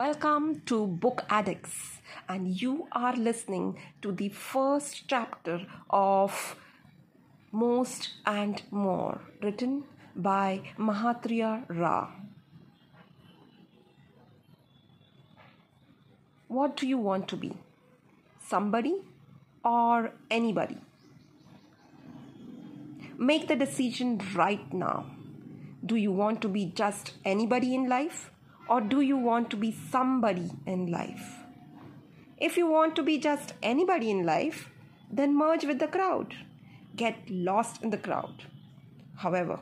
Welcome to Book Addicts, and you are listening to the first chapter of Most and More, written by Mahatria Ra. What do you want to be? Somebody or anybody? Make the decision right now. Do you want to be just anybody in life? Or do you want to be somebody in life? If you want to be just anybody in life, then merge with the crowd. Get lost in the crowd. However,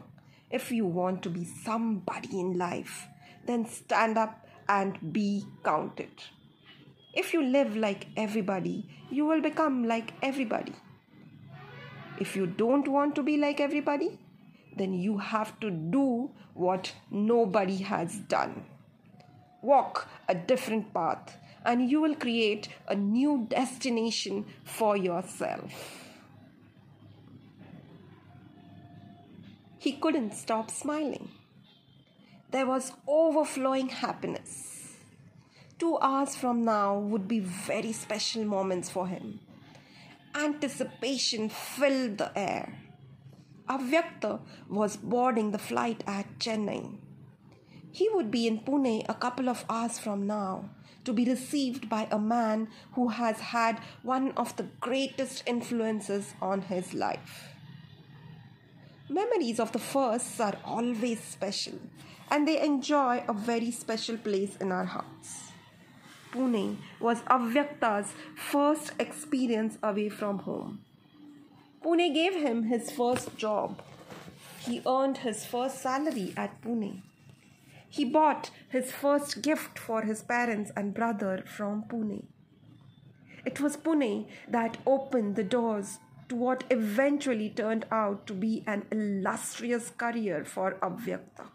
if you want to be somebody in life, then stand up and be counted. If you live like everybody, you will become like everybody. If you don't want to be like everybody, then you have to do what nobody has done. Walk a different path, and you will create a new destination for yourself. He couldn't stop smiling. There was overflowing happiness. Two hours from now would be very special moments for him. Anticipation filled the air. Avyakta was boarding the flight at Chennai. He would be in Pune a couple of hours from now to be received by a man who has had one of the greatest influences on his life. Memories of the firsts are always special and they enjoy a very special place in our hearts. Pune was Avyakta's first experience away from home. Pune gave him his first job. He earned his first salary at Pune. He bought his first gift for his parents and brother from Pune. It was Pune that opened the doors to what eventually turned out to be an illustrious career for Avyakta.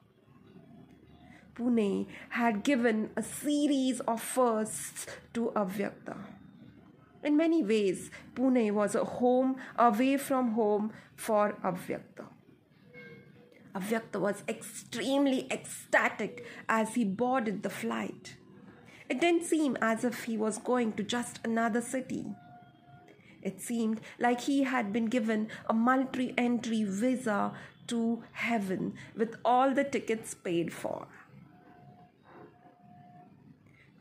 Pune had given a series of firsts to Avyakta. In many ways, Pune was a home away from home for Avyakta. Avyakta was extremely ecstatic as he boarded the flight. It didn't seem as if he was going to just another city. It seemed like he had been given a multi entry visa to heaven with all the tickets paid for.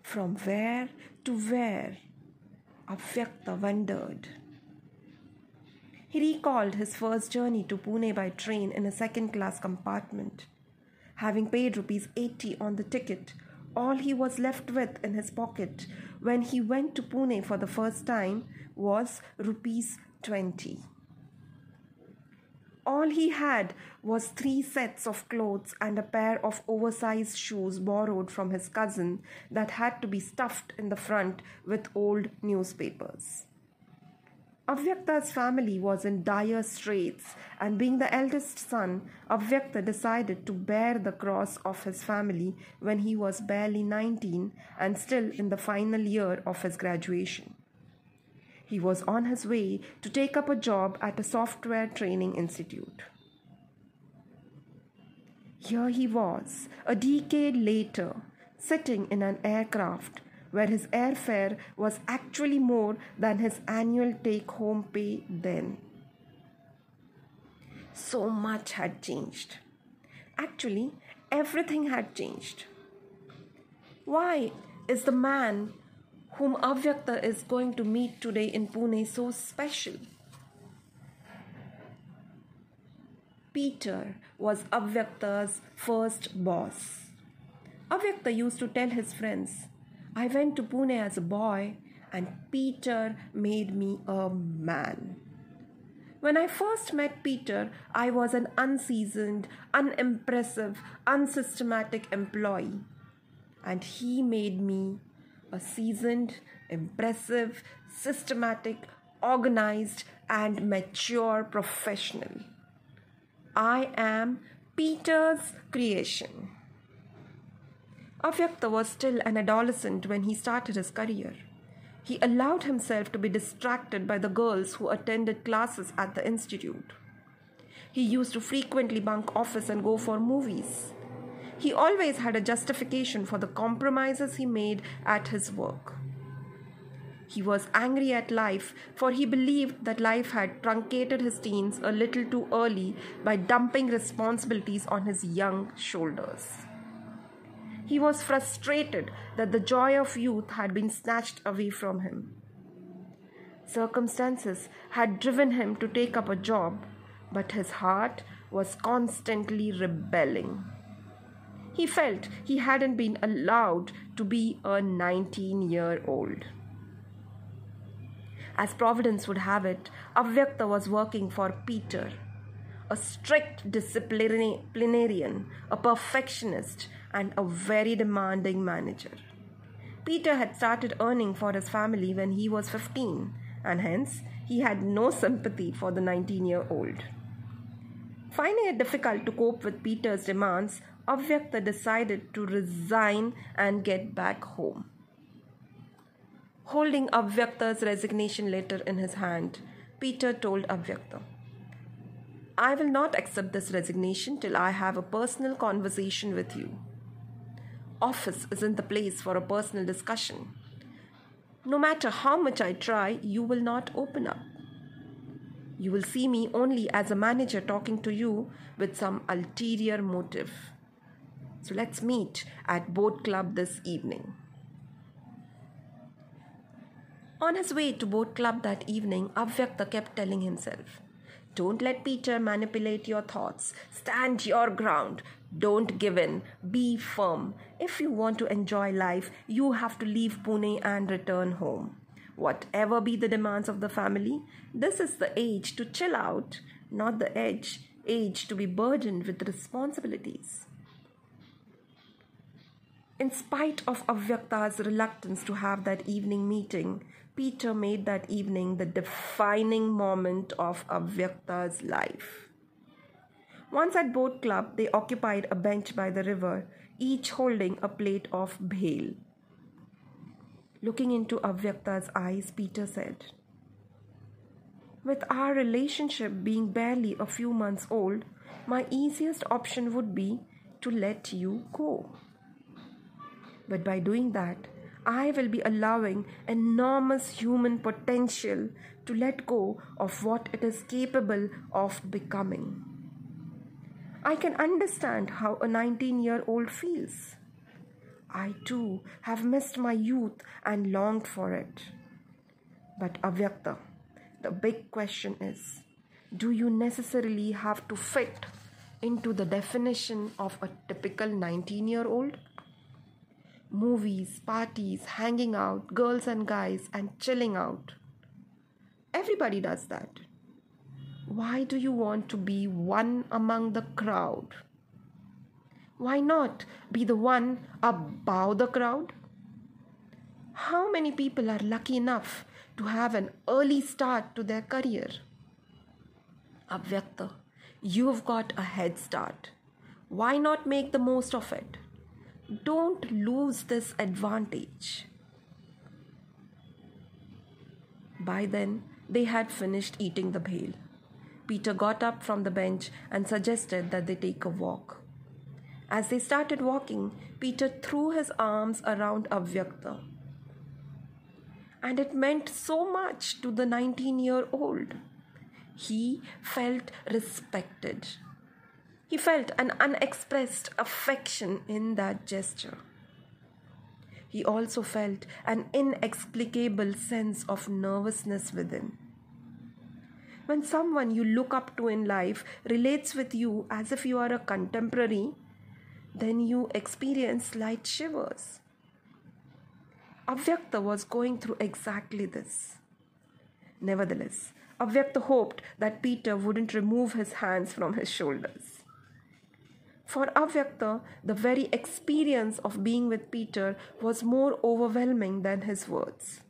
From where to where? Avyakta wondered. He recalled his first journey to Pune by train in a second class compartment. Having paid rupees 80 on the ticket, all he was left with in his pocket when he went to Pune for the first time was rupees 20. All he had was three sets of clothes and a pair of oversized shoes borrowed from his cousin that had to be stuffed in the front with old newspapers. Avyakta's family was in dire straits, and being the eldest son, Avyakta decided to bear the cross of his family when he was barely 19 and still in the final year of his graduation. He was on his way to take up a job at a software training institute. Here he was, a decade later, sitting in an aircraft where his airfare was actually more than his annual take home pay then. So much had changed. Actually, everything had changed. Why is the man whom Avyakta is going to meet today in Pune so special? Peter was Avyakta's first boss. Avyakta used to tell his friends I went to Pune as a boy, and Peter made me a man. When I first met Peter, I was an unseasoned, unimpressive, unsystematic employee, and he made me a seasoned, impressive, systematic, organized, and mature professional. I am Peter's creation. Avyakta was still an adolescent when he started his career. He allowed himself to be distracted by the girls who attended classes at the institute. He used to frequently bunk office and go for movies. He always had a justification for the compromises he made at his work. He was angry at life, for he believed that life had truncated his teens a little too early by dumping responsibilities on his young shoulders. He was frustrated that the joy of youth had been snatched away from him. Circumstances had driven him to take up a job, but his heart was constantly rebelling. He felt he hadn't been allowed to be a 19 year old. As Providence would have it, Avyakta was working for Peter, a strict disciplinarian, a perfectionist, and a very demanding manager. Peter had started earning for his family when he was 15, and hence he had no sympathy for the 19 year old. Finding it difficult to cope with Peter's demands, Avyakta decided to resign and get back home. Holding Avyakta's resignation letter in his hand, Peter told Avyakta, I will not accept this resignation till I have a personal conversation with you. Office isn't the place for a personal discussion. No matter how much I try, you will not open up. You will see me only as a manager talking to you with some ulterior motive. So let's meet at Boat Club this evening. On his way to boat club that evening, Avyakta kept telling himself, Don't let Peter manipulate your thoughts. Stand your ground. Don't give in. Be firm. If you want to enjoy life, you have to leave Pune and return home. Whatever be the demands of the family, this is the age to chill out, not the edge, age to be burdened with responsibilities. In spite of Avyakta's reluctance to have that evening meeting, Peter made that evening the defining moment of Avyakta's life. Once at boat club, they occupied a bench by the river, each holding a plate of bhel. Looking into Avyakta's eyes, Peter said, With our relationship being barely a few months old, my easiest option would be to let you go. But by doing that, I will be allowing enormous human potential to let go of what it is capable of becoming. I can understand how a 19 year old feels. I too have missed my youth and longed for it. But Avyakta, the big question is do you necessarily have to fit into the definition of a typical 19 year old? movies, parties, hanging out, girls and guys, and chilling out. Everybody does that. Why do you want to be one among the crowd? Why not be the one above the crowd? How many people are lucky enough to have an early start to their career? Avyakta, you've got a head start. Why not make the most of it? Don't lose this advantage. By then, they had finished eating the bhel. Peter got up from the bench and suggested that they take a walk. As they started walking, Peter threw his arms around Avyakta. And it meant so much to the 19 year old. He felt respected. He felt an unexpressed affection in that gesture. He also felt an inexplicable sense of nervousness within. When someone you look up to in life relates with you as if you are a contemporary, then you experience light shivers. Avyakta was going through exactly this. Nevertheless, Avyakta hoped that Peter wouldn't remove his hands from his shoulders. For Avyakta, the very experience of being with Peter was more overwhelming than his words.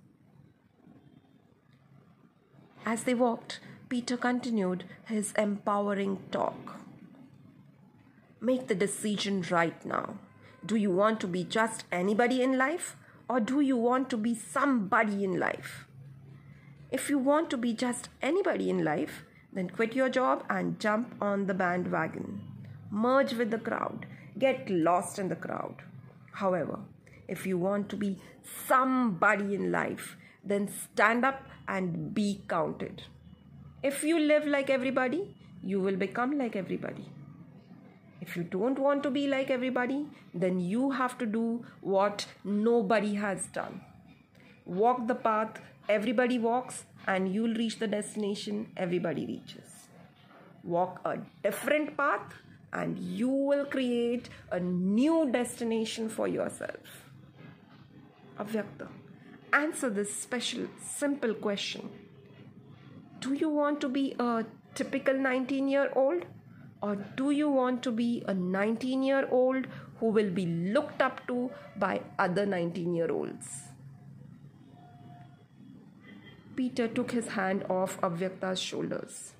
As they walked, Peter continued his empowering talk. Make the decision right now. Do you want to be just anybody in life or do you want to be somebody in life? If you want to be just anybody in life, then quit your job and jump on the bandwagon merge with the crowd, get lost in the crowd. However, if you want to be somebody in life, then stand up and be counted. If you live like everybody, you will become like everybody. If you don't want to be like everybody, then you have to do what nobody has done. Walk the path everybody walks, and you'll reach the destination everybody reaches. Walk a different path, and you will create a new destination for yourself. Avyakta, answer this special, simple question Do you want to be a typical 19 year old? Or do you want to be a 19 year old who will be looked up to by other 19 year olds? Peter took his hand off Avyakta's shoulders.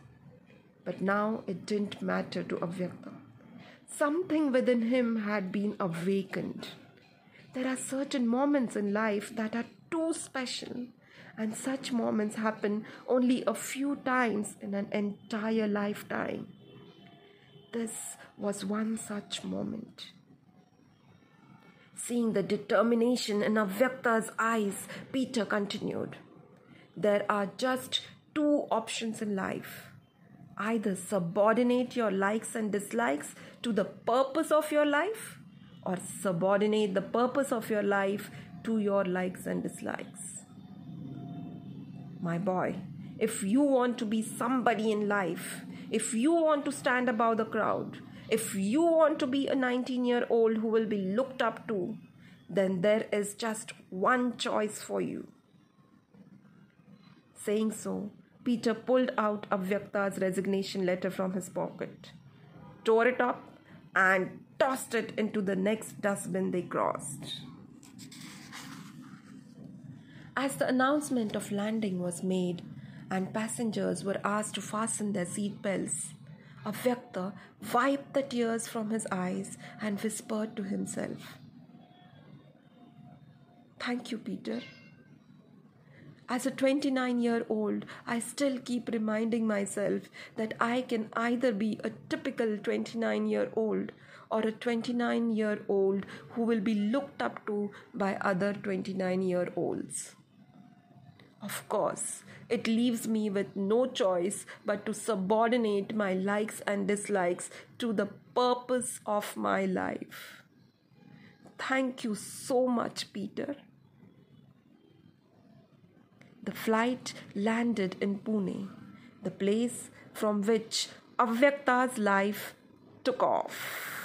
But now it didn't matter to Avyakta. Something within him had been awakened. There are certain moments in life that are too special, and such moments happen only a few times in an entire lifetime. This was one such moment. Seeing the determination in Avyakta's eyes, Peter continued There are just two options in life either subordinate your likes and dislikes to the purpose of your life, or subordinate the purpose of your life to your likes and dislikes. My boy, if you want to be somebody in life, if you want to stand above the crowd, if you want to be a 19 year old who will be looked up to, then there is just one choice for you. Saying so, Peter pulled out Avyakta's resignation letter from his pocket, tore it up, and tossed it into the next dustbin they crossed. As the announcement of landing was made, and passengers were asked to fasten their seat belts. Avyakta wiped the tears from his eyes and whispered to himself, Thank you, Peter. As a 29 year old, I still keep reminding myself that I can either be a typical 29 year old or a 29 year old who will be looked up to by other 29 year olds. Of course, it leaves me with no choice but to subordinate my likes and dislikes to the purpose of my life. Thank you so much, Peter. The flight landed in Pune, the place from which Avyakta's life took off.